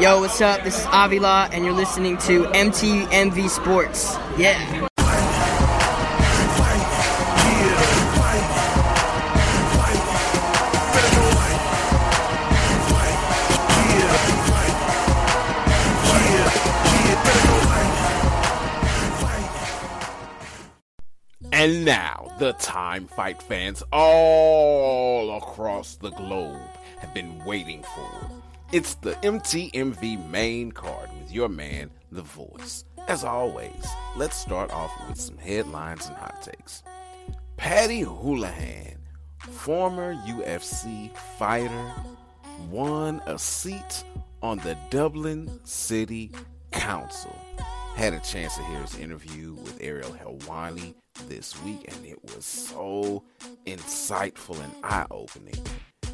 Yo, what's up? This is Avila, and you're listening to MTMV Sports. Yeah. And now, the time fight fans all across the globe have been waiting for. It's the MTMV main card with your man, The Voice. As always, let's start off with some headlines and hot takes. Paddy Holohan, former UFC fighter, won a seat on the Dublin City Council. Had a chance to hear his interview with Ariel Helwani this week, and it was so insightful and eye opening.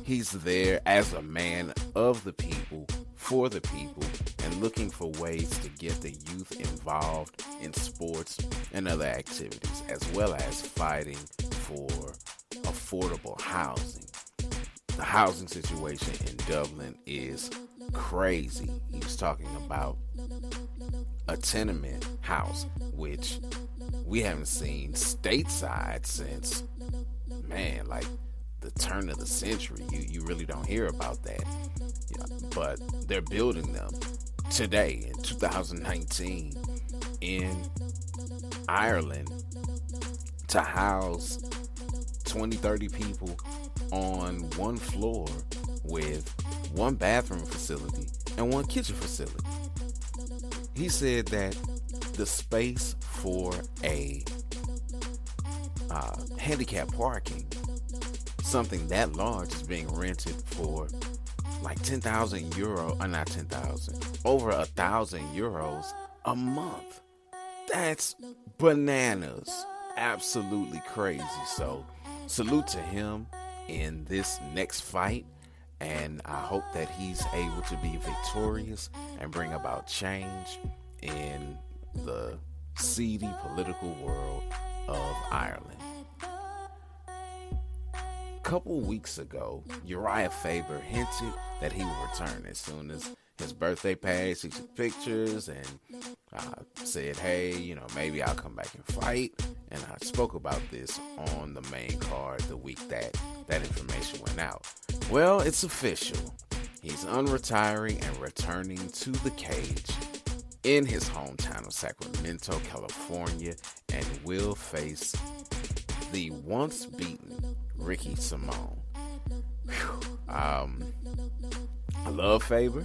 He's there as a man of the people, for the people, and looking for ways to get the youth involved in sports and other activities, as well as fighting for affordable housing. The housing situation in Dublin is crazy. He was talking about a tenement house, which we haven't seen stateside since, man, like the turn of the century. You you really don't hear about that. But they're building them today in 2019 in Ireland to house 20 30 people on one floor with one bathroom facility and one kitchen facility. He said that the space for a uh, handicap parking, something that large, is being rented for like 10,000 euro, or uh, not 10,000, over a thousand euros a month. That's bananas. Absolutely crazy. So, salute to him in this next fight. And I hope that he's able to be victorious and bring about change in the seedy political world of Ireland. A couple weeks ago, Uriah Faber hinted that he would return as soon as his birthday passed. He took pictures and uh, said, hey, you know, maybe I'll come back and fight. And I spoke about this on the main card the week that that information went out. Well, it's official. He's unretiring and returning to the cage in his hometown of Sacramento, California, and will face the once beaten Ricky Simón. Um, I love Faber.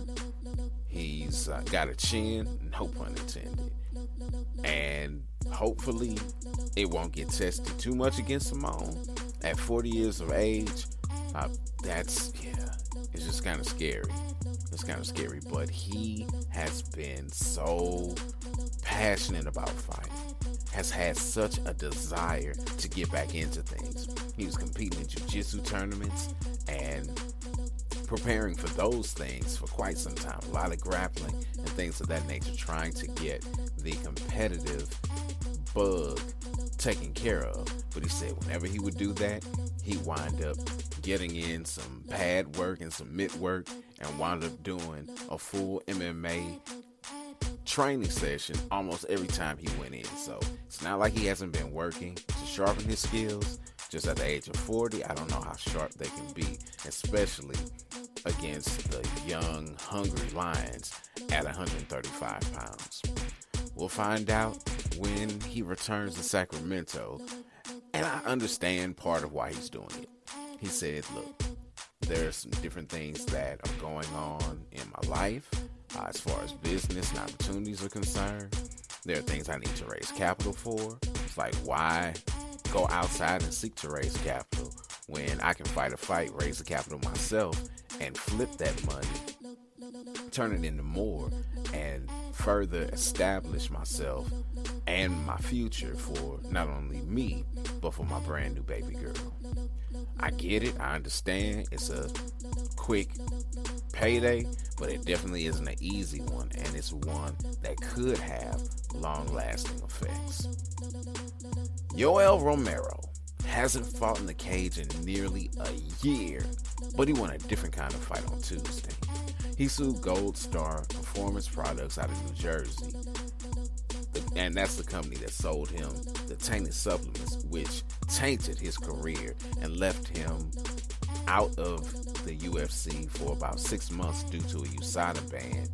He's uh, got a chin, no pun intended. And hopefully it won't get tested too much against Simón. At 40 years of age, uh, that's, yeah, it's just kind of scary. It's kind of scary, but he has been so passionate about fighting, has had such a desire to get back into things. He was competing in jiu-jitsu tournaments and preparing for those things for quite some time. A lot of grappling and things of that nature, trying to get the competitive bug taken care of. But he said whenever he would do that, he wind up getting in some pad work and some mitt work and wound up doing a full MMA training session almost every time he went in. So it's not like he hasn't been working to sharpen his skills. Just at the age of 40, I don't know how sharp they can be, especially against the young, hungry Lions at 135 pounds. We'll find out when he returns to Sacramento, and I understand part of why he's doing it. He said, Look, there's some different things that are going on in my life uh, as far as business and opportunities are concerned. There are things I need to raise capital for. It's like, why go outside and seek to raise capital when I can fight a fight, raise the capital myself, and flip that money, turn it into more, and further establish myself and my future for not only me, but for my brand new baby girl. I get it. I understand. It's a quick payday, but it definitely isn't an easy one, and it's one that could have long lasting effects. Yoel Romero, hasn't fought in the cage in nearly a year, but he won a different kind of fight on Tuesday. He sued Gold Star Performance Products out of New Jersey, and that's the company that sold him the tainted supplements, which tainted his career and left him out of the UFC for about six months due to a USADA ban.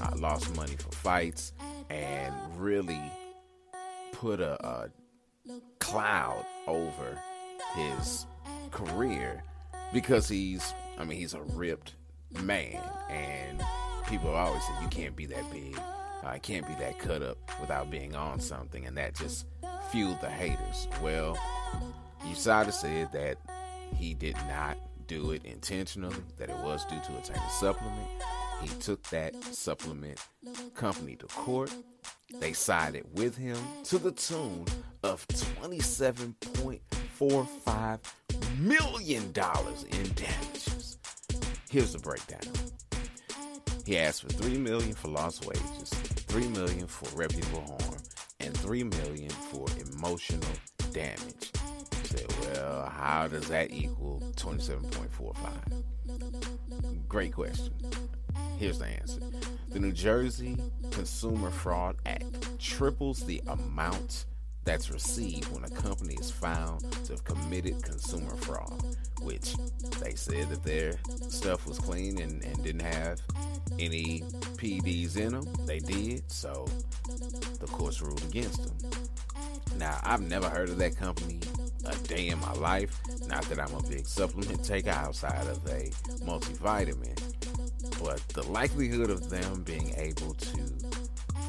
I lost money for fights and really put a, a cloud over his career because he's, I mean, he's a ripped man, and people always say you can't be that big, I uh, can't be that cut up without being on something, and that just fueled the haters. Well, USADA said that he did not do it intentionally, that it was due to a tainted supplement. He took that supplement company to court. They sided with him to the tune of $27.45 million in damages. Here's the breakdown. He asked for three million for lost wages, three million for reputable harm, and three million for emotional damage. Well, how does that equal 27.45? Great question. Here's the answer. The New Jersey Consumer Fraud Act triples the amount that's received when a company is found to have committed consumer fraud, which they said that their stuff was clean and, and didn't have any PDs in them. They did, so the courts ruled against them. Now, I've never heard of that company a day in my life. Not that I'm a big supplement taker outside of a multivitamin, but the likelihood of them being able to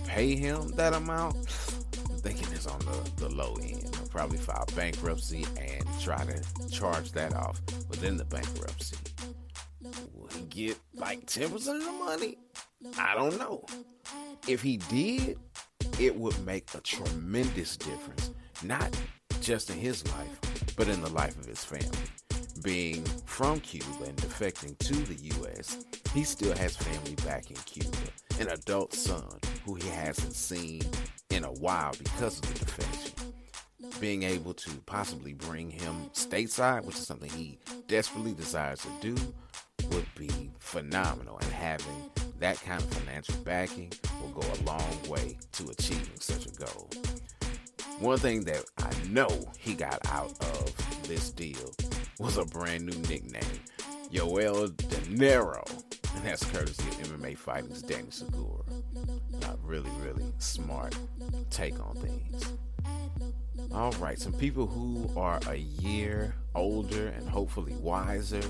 pay him that amount, thinking is on the, the low end. They'll probably file bankruptcy and try to charge that off within the bankruptcy. Will he get like 10% of the money? I don't know. If he did, it would make a tremendous difference, not just in his life, but in the life of his family. Being from Cuba and defecting to the U.S., he still has family back in Cuba, an adult son who he hasn't seen in a while because of the defection. Being able to possibly bring him stateside, which is something he desperately desires to do, would be phenomenal. And having that kind of financial backing will go a long way to achieving such a goal. One thing that I know he got out of this deal was a brand new nickname, Yoel Dinero. And that's courtesy of MMA Fighting's Danny Segura. Really, really smart take on things. All right, some people who are a year older and hopefully wiser.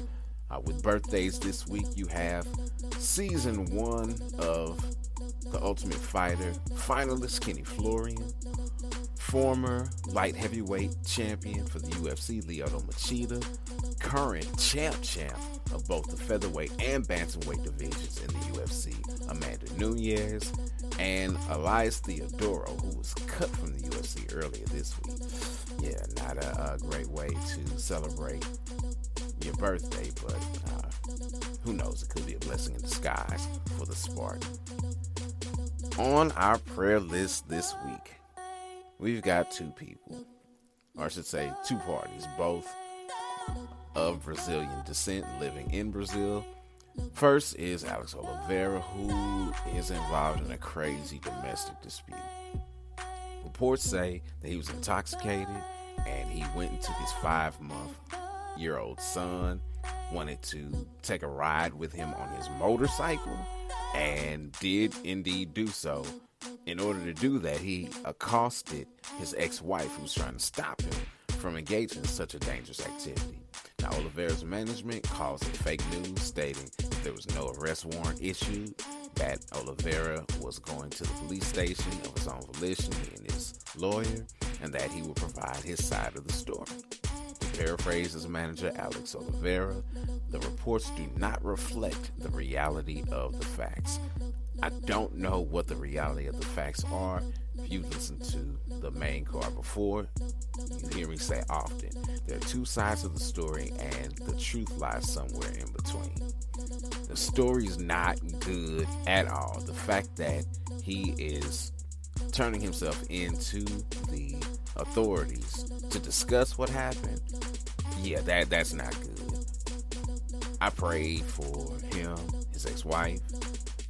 Uh, with birthdays this week, you have season one of The Ultimate Fighter finalist Kenny Florian, former light heavyweight champion for the UFC Lyoto Machida, current champ champ of both the featherweight and bantamweight divisions in the UFC, Amanda Nunes, and Elias Theodorou, who was cut from the UFC earlier this week. Yeah, not a, a great way to celebrate your birthday, but uh, who knows? It could be a blessing in disguise for the Spartan. On our prayer list this week, we've got two people, or I should say, two parties, both of Brazilian descent living in Brazil. First is Alex Oliveira, who is involved in a crazy domestic dispute. Reports say that he was intoxicated and he went took his five month year old son, wanted to take a ride with him on his motorcycle, and did indeed do so. In order to do that, he accosted his ex wife, who was trying to stop him from engaging in such a dangerous activity. Now, Oliveira's management calls it fake news, stating there was no arrest warrant issued, that Oliveira was going to the police station of his own volition, and his lawyer, and that he would provide his side of the story. To paraphrase his manager, Alex Oliveira, the reports do not reflect the reality of the facts. I don't know what the reality of the facts are. If you listened to the main car before, you hear me say often there are two sides of the story, and the truth lies somewhere in between. The story is not good at all. The fact that he is turning himself into the authorities to discuss what happened, yeah, that that's not good. I prayed for him, his ex-wife,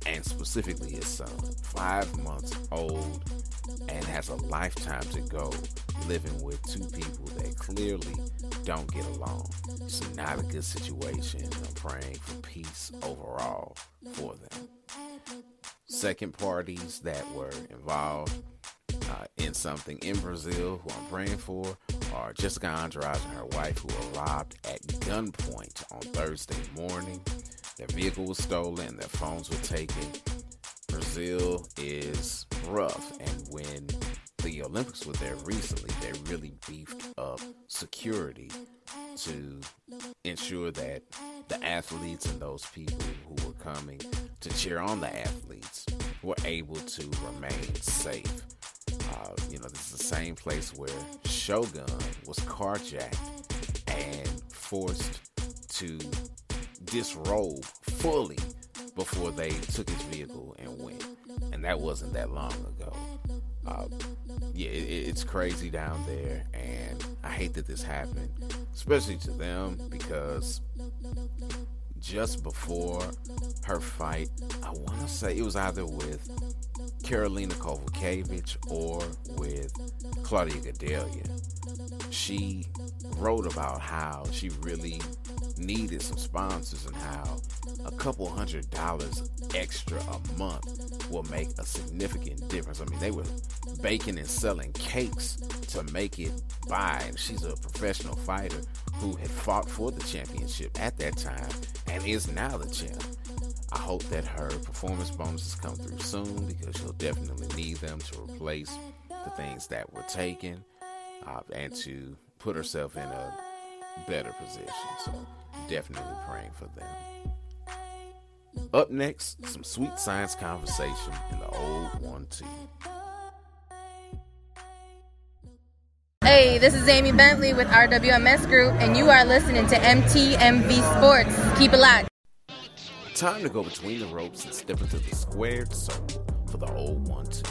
and specifically his son, five months old, and has a lifetime to go living with two people that clearly don't get along. It's not a good situation. I'm praying for peace overall for them. Second parties that were involved uh, in something in Brazil who I'm praying for are Jessica Andrade and her wife who were robbed at gunpoint on Thursday morning. Their vehicle was stolen, their phones were taken. Brazil is rough, and when the Olympics were there recently, they really beefed up security to ensure that the athletes and those people who were coming to cheer on the athletes were able to remain safe. Uh, you know, this is the same place where Shogun was carjacked and forced to disrobe fully before they took his vehicle and. And that wasn't that long ago. Uh, yeah, it, it's crazy down there, and I hate that this happened, especially to them because just before her fight, I want to say it was either with Karolina Kowalkiewicz or with Claudia Gadelha. She wrote about how she really needed some sponsors and how a couple hundred dollars extra a month will make a significant difference. I mean, they were baking and selling cakes to make it by, and she's a professional fighter who had fought for the championship at that time and is now the champ. I hope that her performance bonuses come through soon because she'll definitely need them to replace the things that were taken uh, and to put herself in a better position. So, definitely praying for them. Up next, some sweet science conversation in the old one, too. Hey, this is Amy Bentley with RWMS Group, and you are listening to MTMV Sports. Keep it locked. Time to go between the ropes and step into the squared circle for the old one, too.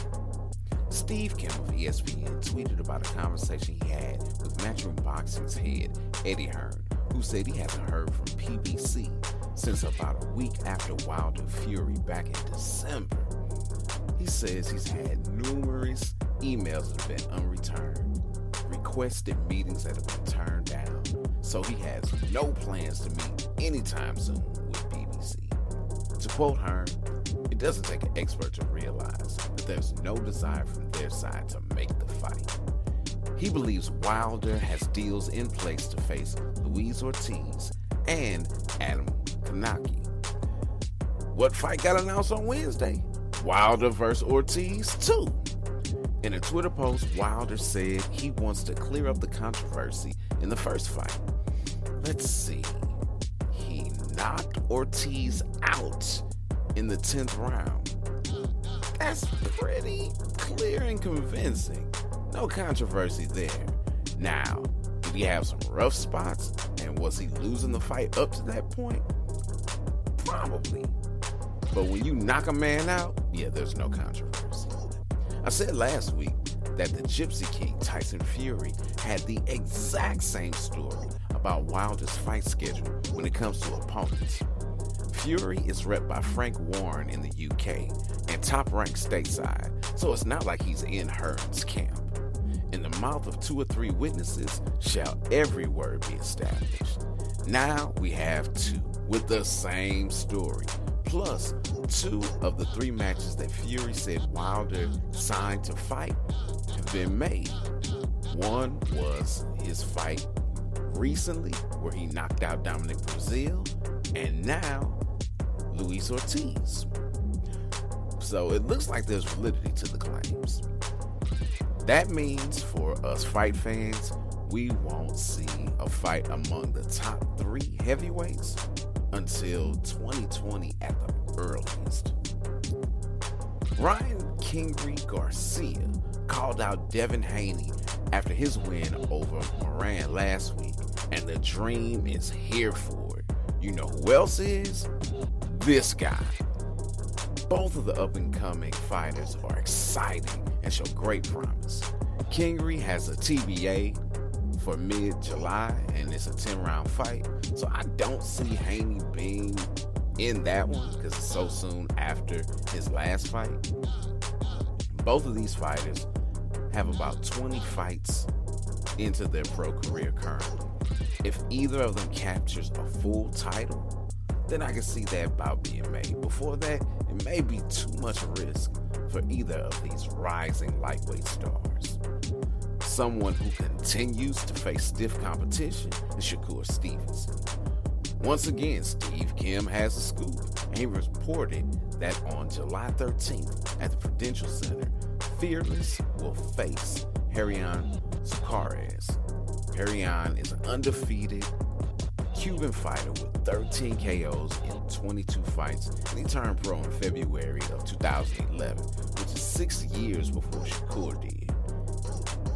Steve Kim of ESPN tweeted about a conversation he had with Matchroom Boxing's head, Eddie Hearn, who said he hasn't heard from PBC since about a week after Wilder Fury back in December. He says he's had numerous emails that have been unreturned, requested meetings that have been turned down, so he has no plans to meet anytime soon with PBC. To quote Hearn, it doesn't take an expert to realize that there's no desire from their side to make the fight. He believes Wilder has deals in place to face Luis Ortiz and Adam Kownacki. What fight got announced on Wednesday? Wilder versus Ortiz, 2. In a Twitter post, Wilder said he wants to clear up the controversy in the first fight. Let's see. He knocked Ortiz out in the 10th round. That's pretty clear and convincing. No controversy there. Now, did he have some rough spots? And was he losing the fight up to that point? Probably. But when you knock a man out, yeah, there's no controversy. I said last week that the Gypsy King Tyson Fury had the exact same story about Wilder's fight schedule when it comes to opponents. Fury is rep by Frank Warren in the UK and top ranked stateside, so it's not like he's in Hearn's camp. In the mouth of two or three witnesses shall every word be established. Now we have two with the same story, plus two of the three matches that Fury said Wilder signed to fight have been made. One was his fight recently, where he knocked out Dominic Breazeale, and now Luis Ortiz. So it looks like there's validity to the claims. That means for us fight fans, we won't see a fight among the top three heavyweights until 2020 at the earliest. Ryan KingRy Garcia called out Devin Haney after his win over Moran last week, and the dream is here for it. You know who else is? This guy. Both of the up and coming fighters are exciting and show great promise. KingRy has a TBA, for mid July, and it's a 10 round fight. So I don't see Haney being in that one because it's so soon after his last fight. Both of these fighters have about 20 fights into their pro career currently. If either of them captures a full title, then I can see that bout being made. Before that, it may be too much risk for either of these rising lightweight stars. Someone who continues to face stiff competition is Shakur Stevenson. Once again, Steve Kim has a scoop, he reported that on July 13th at the Prudential Center, Fearless will face Rorion Suarez. Rorion is an undefeated Cuban fighter with 13 KOs in 22 fights, and he turned pro in February of 2011, which is six years before Shakur did.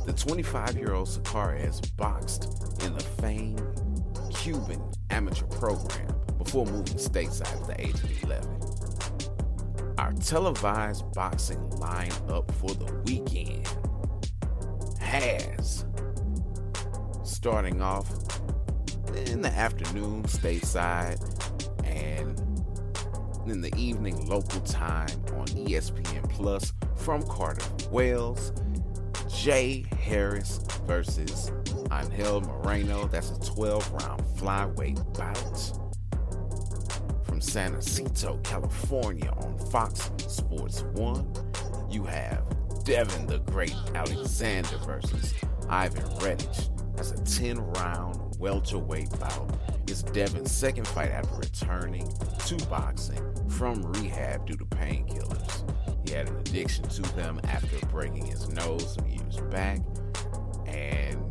The 25 year old Suarez boxed in the famed Cuban amateur program before moving stateside at the age of 11. Our televised boxing lineup for the weekend has starting off in the afternoon stateside and in the evening local time on ESPN Plus from Cardiff, Wales. Jay Harris versus Angel Moreno. That's a 12 round flyweight bout. From San Jacinto, California on Fox Sports 1, you have Devin the Great Alexander versus Ivan Redkach. That's a 10 round welterweight bout. It's Devin's second fight after returning to boxing from rehab due to painkillers. He had an addiction to them after breaking his nose some years back, and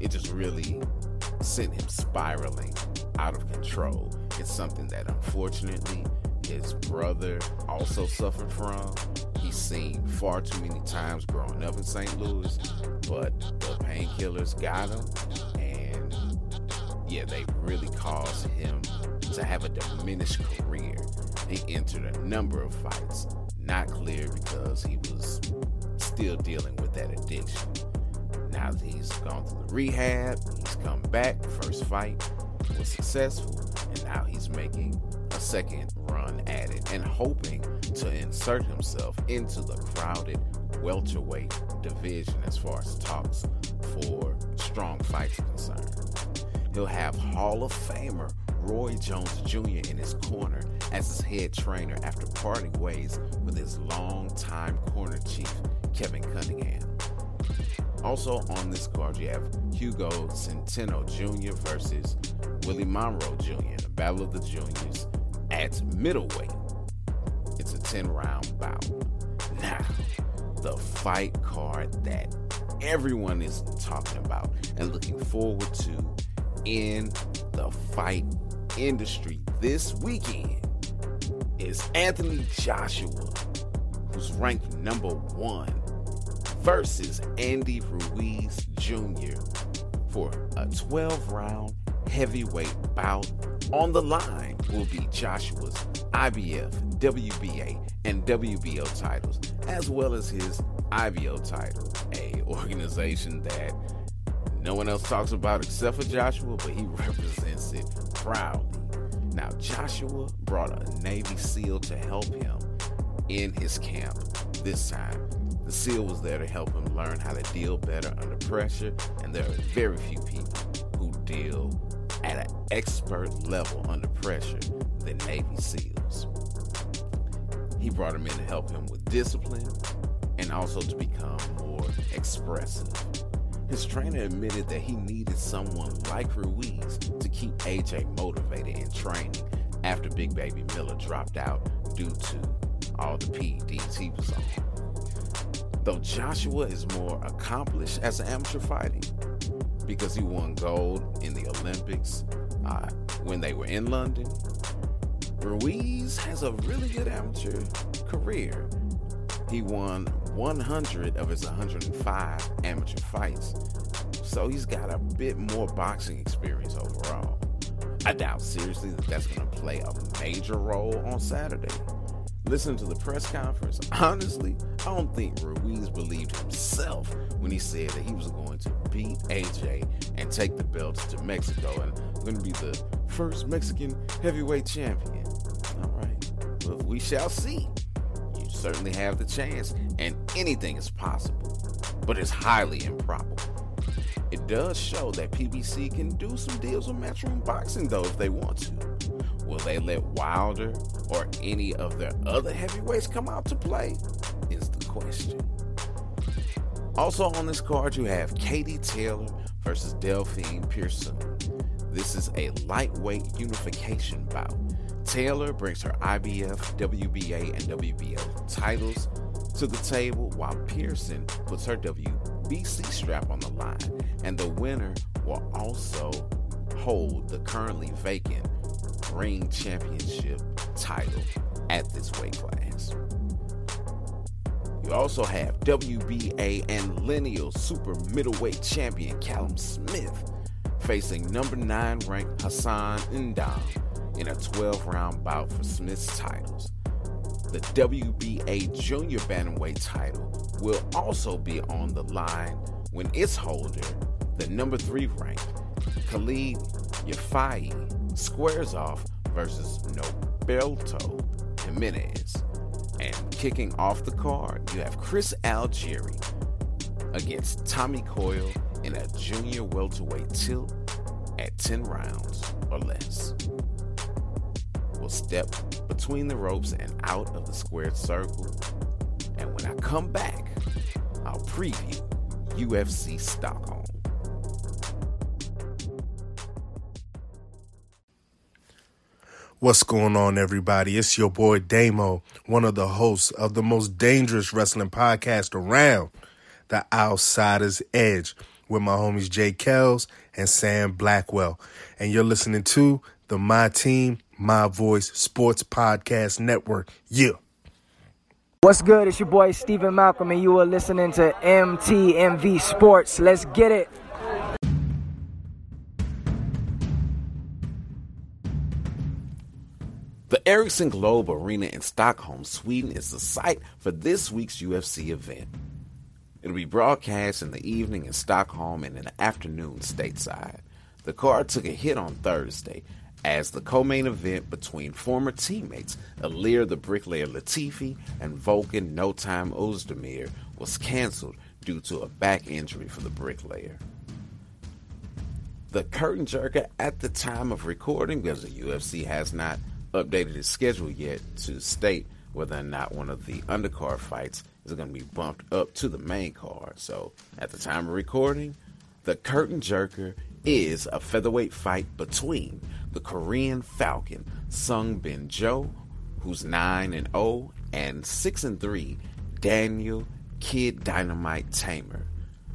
it just really sent him spiraling out of control. It's something that unfortunately his brother also suffered from. He's seen far too many times growing up in St. Louis, but the painkillers got him, yeah, they really caused him to have a diminished career. He entered a number of fights, not clear because he was still dealing with that addiction. Now that he's gone through the rehab, he's come back. First fight was successful, and now he's making a second run at it and hoping to insert himself into the crowded welterweight division as far as talks for strong fights are concerned. He'll have Hall of Famer Roy Jones Jr. in his corner as his head trainer after parting ways with his longtime corner chief, Kevin Cunningham. Also on this card, you have Hugo Centeno Jr. versus Willie Monroe Jr. the Battle of the Juniors at middleweight. It's a 10 round bout. Now, the fight card that everyone is talking about and looking forward to in the fight industry this weekend is Anthony Joshua, who's ranked number one, versus Andy Ruiz Jr. for a 12 round heavyweight bout. On the line will be Joshua's IBF, WBA, and WBO titles, as well as his IBO title, a organization that no one else talks about except for Joshua, but he represents it proudly. Now, Joshua brought a Navy SEAL to help him in his camp this time. The SEAL was there to help him learn how to deal better under pressure, and there are very few people who deal at an expert level under pressure than Navy SEALs. He brought him in to help him with discipline and also to become more expressive. His trainer admitted that he needed someone like Ruiz to keep AJ motivated in training after Big Baby Miller dropped out due to all the PEDs he was on. Though Joshua is more accomplished as an amateur fighting because he won gold in the Olympics uh, when they were in London, Ruiz has a really good amateur career. He won 100 of his 105 amateur fights, so he's got a bit more boxing experience overall. I doubt seriously that that's going to play a major role on Saturday, Listen to the press conference. Honestly, I don't think Ruiz believed himself when he said that he was going to beat AJ and take the belts to Mexico and going to be the first Mexican heavyweight champion. All right, well, we shall see. You certainly have the chance, and anything is possible, but it's highly improbable. It does show that PBC can do some deals with Matchroom Boxing, though, if they want to. Will they let Wilder or any of their other heavyweights come out to play? Is the question. Also on this card, you have Katie Taylor versus Delphine Persoon. This is a lightweight unification bout. Taylor brings her IBF, WBA, and WBO titles to the table, while Persoon puts her WBC strap on the line, and the winner will also hold the currently vacant ring championship title at this weight class. You also have WBA and lineal super middleweight champion Callum Smith facing number 9 ranked Hassan N'Dam in a 12 round bout for Smith's titles. The WBA junior bantamweight title will also be on the line when its holder, the number 3 ranked Khalid Yafai squares off versus Norbelto Jimenez. And kicking off the card, you have Chris Algieri against Tommy Coyle in a junior welterweight tilt at 10 rounds or less. Step between the ropes and out of the squared circle. And when I come back, I'll preview UFC Stockholm. What's going on, everybody? It's your boy Damo, one of the hosts of the most dangerous wrestling podcast around, The Outsider's Edge, with my homies Jay Kells and Sam Blackwell. And you're listening to the My Team, My Voice Sports Podcast Network. Yeah. What's good? It's your boy Stephen Malcolm, and you are listening to MTMV Sports. Let's get it. The Ericsson Globe Arena in Stockholm, Sweden is the site for this week's UFC event. It'll be broadcast in the evening in Stockholm and in the afternoon stateside. The card took a hit on Thursday as the co-main event between former teammates Ilir the Bricklayer Latifi and Volkan No Time Ozdemir was canceled due to a back injury for the Bricklayer. The curtain jerker at the time of recording, because the UFC has not updated its schedule yet to state whether or not one of the undercard fights is going to be bumped up to the main card. So at the time of recording, the curtain jerker is a featherweight fight between the Korean Falcon Sung Bin Jo, who's 9 and 0 and 6 and 3, Daniel Kid Dynamite Teymur.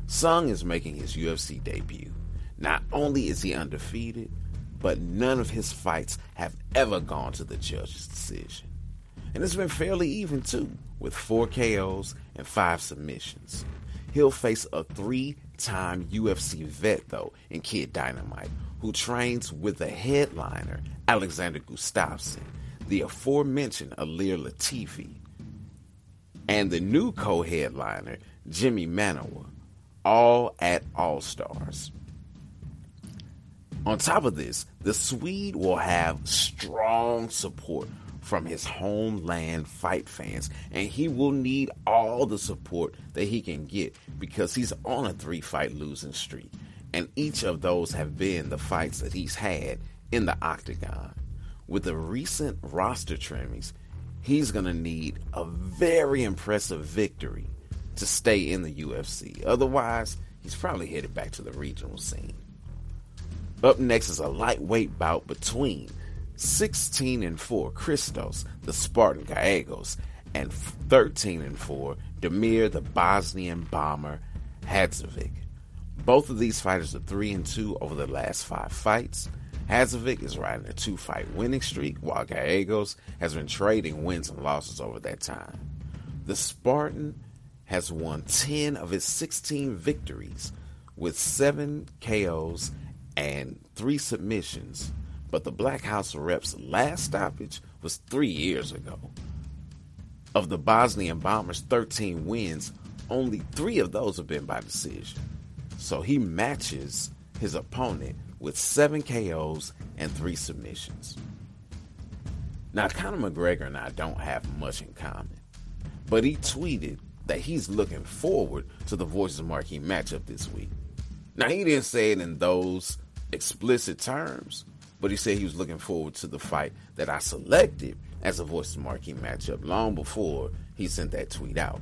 Sung is making his UFC debut. Not only is he undefeated, but none of his fights have ever gone to the judge's decision. And it's been fairly even too, with four KOs and five submissions. He'll face a three time UFC vet, though, in Kid Dynamite, who trains with the headliner, Alexander Gustafsson, the aforementioned Ilir Latifi, and the new co headliner, Jimmy Manuwa, all at All Stars. On top of this, the Swede will have strong support from his homeland fight fans, and he will need all the support that he can get because he's on a three fight losing streak, and each of those have been the fights that he's had in the octagon. With the recent roster trimmings, he's going to need a very impressive victory to stay in the UFC. Otherwise, he's probably headed back to the regional scene. Up next is a lightweight bout between 16 and 4 Christos, the Spartan Giagos, and 13 and 4 Demir, the Bosnian bomber Hadzovic. Both of these fighters are 3 and 2 over the last 5 fights. Hadzovic is riding a two fight winning streak, while Giagos has been trading wins and losses over that time. The Spartan has won 10 of his 16 victories with 7 KOs and three submissions, but the Black House of Reps' last stoppage was three years ago. Of the Bosnian Bombers' 13 wins, only three of those have been by decision. So he matches his opponent with seven KOs and three submissions. Now, Conor McGregor and I don't have much in common, but he tweeted that he's looking forward to the Voices Marquee matchup this week. Now, he didn't say it in those explicit terms, but he said he was looking forward to the fight that I selected as a Voices Marquee matchup long before he sent that tweet out.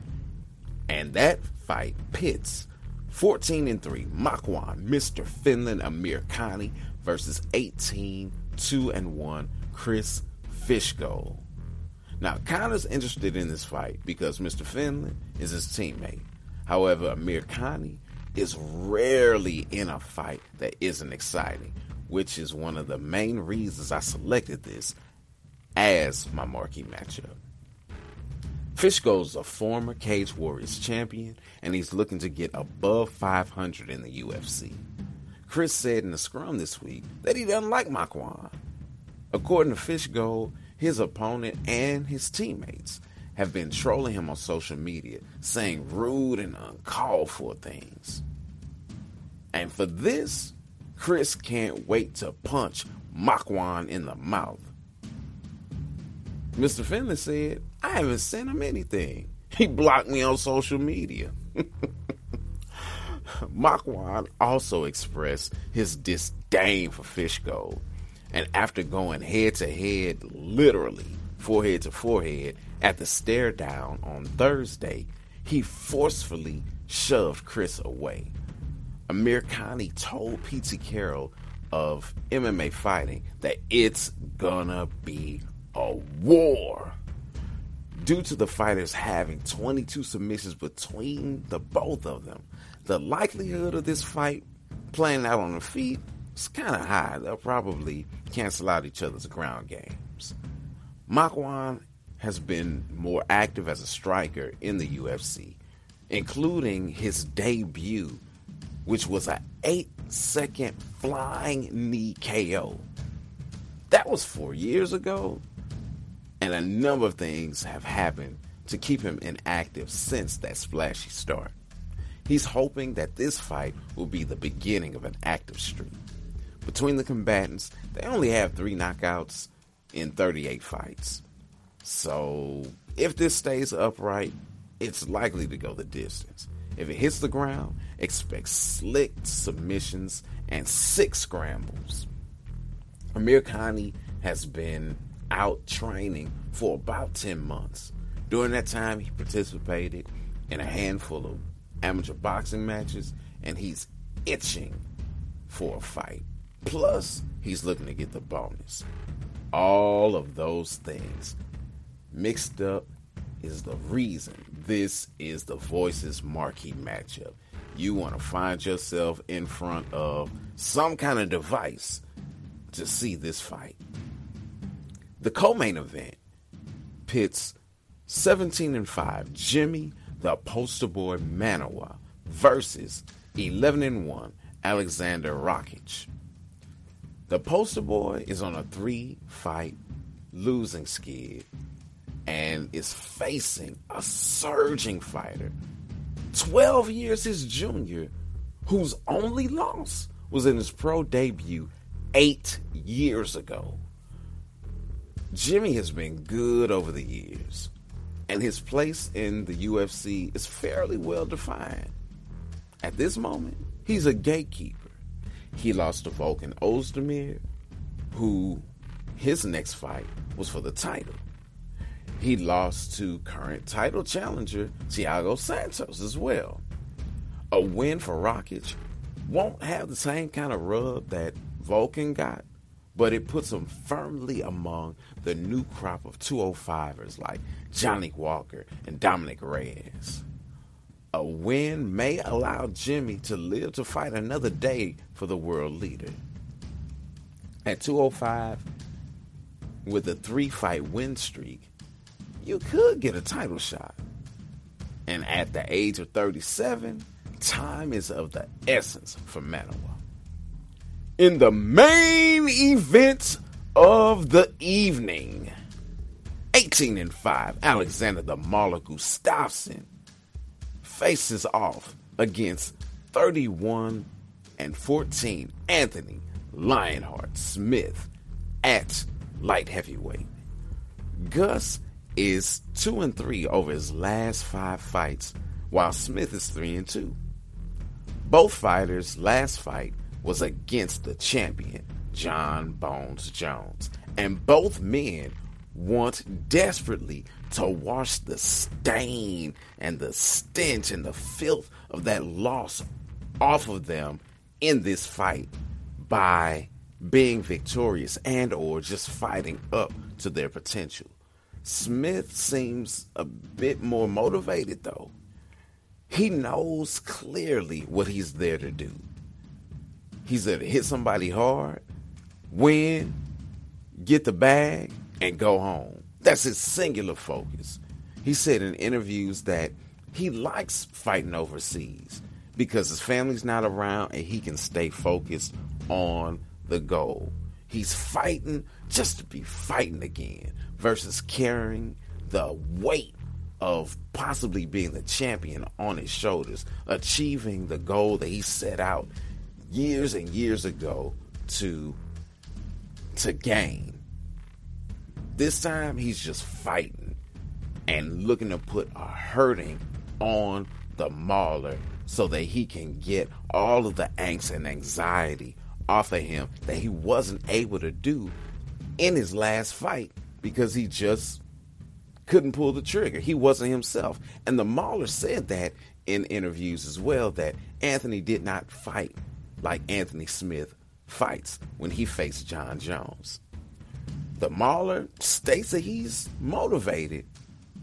And that fight pits 14 and 3 Makwan, Mr. Finland, Amirkhani versus 18 2 and 1 Chris Fishgold. Now, Conor's interested in this fight because Mr. Finland is his teammate. However, Amirkhani is rarely in a fight that isn't exciting, which is one of the main reasons I selected this as my marquee matchup. Fishgold's a former Cage Warriors champion, and he's looking to get above 500 in the UFC. Chris said in the scrum this week that he doesn't like Makwan. According to Fishgold, his opponent and his teammates have been trolling him on social media, saying rude and uncalled for things. And for this, Chris can't wait to punch Makwan in the mouth. Mr. Finley said, I haven't sent him anything. He blocked me on social media. Makwan also expressed his disdain for Fishgold. And after going head to head, literally forehead to forehead, at the stare down on Thursday, he forcefully shoved Chris away. Amirkhani told Pete Carroll of MMA fighting that it's gonna be a war. Due to the fighters having 22 submissions between the both of them, the likelihood of this fight playing out on the feet is kind of high. They'll probably cancel out each other's ground games. Makwan has been more active as a striker in the UFC, including his debut, which was an eight second flying knee KO. That was four years ago, and a number of things have happened to keep him inactive since that splashy start. He's hoping that this fight will be the beginning of an active streak. Between the combatants, they only have three knockouts in 38 fights. So, if this stays upright, it's likely to go the distance. If it hits the ground, expect slick submissions and six scrambles. Amir Amirkhani has been out training for about 10 months. During that time, he participated in a handful of amateur boxing matches, and he's itching for a fight. Plus, he's looking to get the bonus. All of those things mixed up is the reason this is the Voices marquee matchup. You want to find yourself in front of some kind of device to see this fight. The co-main event pits 17 and 5 Jimmy the poster boy Manuwa versus 11 and 1 Alexander Rakic. The poster boy is on a three fight losing skid and is facing a surging fighter, 12 years his junior, whose only loss was in his pro debut eight years ago. Jimmy has been good over the years, and his place in the UFC is fairly well defined. At this moment, he's a gatekeeper. He lost to Volkan Ozdemir, who his next fight was for the title. He lost to current title challenger Thiago Santos as well. A win for Rakic won't have the same kind of rub that Volkan got, but it puts him firmly among the new crop of 205ers like Johnny Walker and Dominick Reyes. A win may allow Jimmy to live to fight another day for the world leader. At 205, with a three fight win streak, you could get a title shot. And at the age of 37, time is of the essence for Manuwa in the main event of the evening. 18 and 5, Alexander the Mauler Gustafsson faces off against 31 and 14, Anthony Lionheart Smith at light heavyweight. Gus is 2 and 3 over his last 5 fights while Smith is 3 and 2. Both fighters' last fight was against the champion John Bones Jones, and both men want desperately to wash the stain and the stench and the filth of that loss off of them in this fight by being victorious and or just fighting up to their potential. Smith seems a bit more motivated though. He knows clearly what he's there to do. He's there to hit somebody hard, win, get the bag, and go home. That's his singular focus. He said in interviews that he likes fighting overseas because his family's not around and he can stay focused on the goal. He's fighting just to be fighting again versus carrying the weight of possibly being the champion on his shoulders, achieving the goal that he set out years and years ago to to gain. This time he's just fighting and looking to put a hurting on the mauler so that he can get all of the angst and anxiety off of him that he wasn't able to do in his last fight because he just couldn't pull the trigger. He wasn't himself. And the Mauler said that in interviews as well that Anthony did not fight like Anthony Smith fights when he faced Jon Jones. The Mauler states that he's motivated,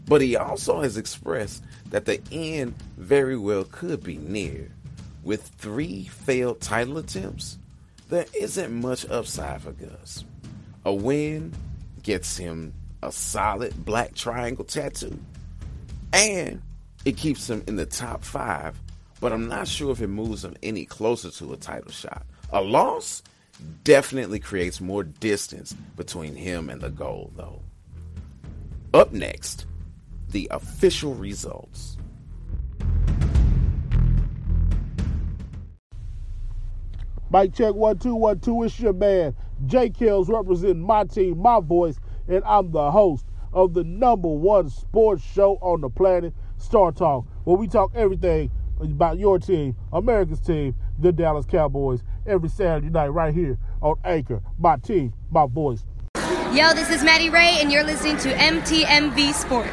but he also has expressed that the end very well could be near. With three failed title attempts, there isn't much upside for Gus. A win gets him a solid black triangle tattoo, and it keeps him in the top five, but I'm not sure if it moves him any closer to a title shot. A loss definitely creates more distance between him and the goal, though. Up next, the official results. Mike check one two one two. It's your man J Kills representing my team, my voice, and I'm the host of the number one sports show on the planet, Star Talk, where we talk everything about your team, America's team, the Dallas Cowboys, every Saturday night right here on Anchor. My team, my voice. Yo, this is Maddie Ray, and you're listening to MTMV Sports.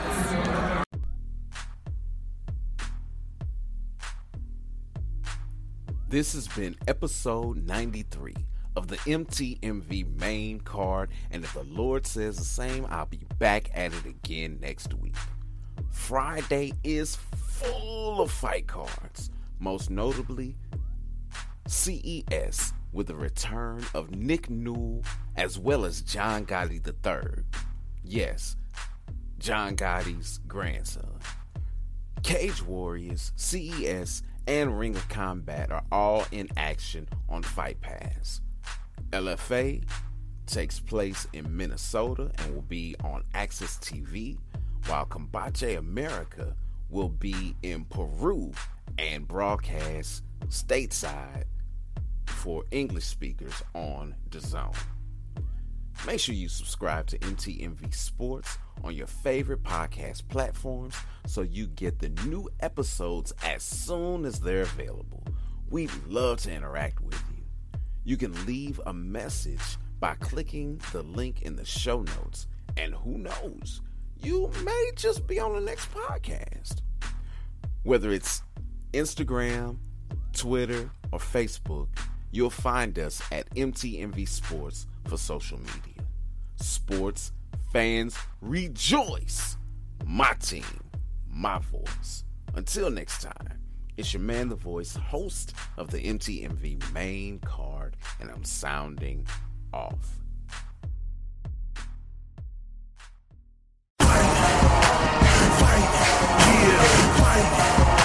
This has been episode 93 of the MTMV main card, and if the Lord says the same, I'll be back at it again next week. Friday is full of fight cards, most notably CES with the return of Nick Newell as well as John Gotti III. Yes, John Gotti's grandson. Cage Warriors, CES, and Ring of Combat are all in action on Fight Pass. LFA takes place in Minnesota and will be on AXS TV, while Combate America will be in Peru and broadcast stateside for English speakers on DAZN. Make sure you subscribe to MTMV Sports on your favorite podcast platforms so you get the new episodes as soon as they're available. We'd love to interact with you. You can leave a message by clicking the link in the show notes, and who knows, you may just be on the next podcast. Whether it's Instagram, Twitter, or Facebook, you'll find us at MTMV Sports for social media. Sports fans rejoice! My team, my voice. Until next time, it's your man, the voice, host of the MTMV main card, and I'm sounding off. Fight, yeah, fight.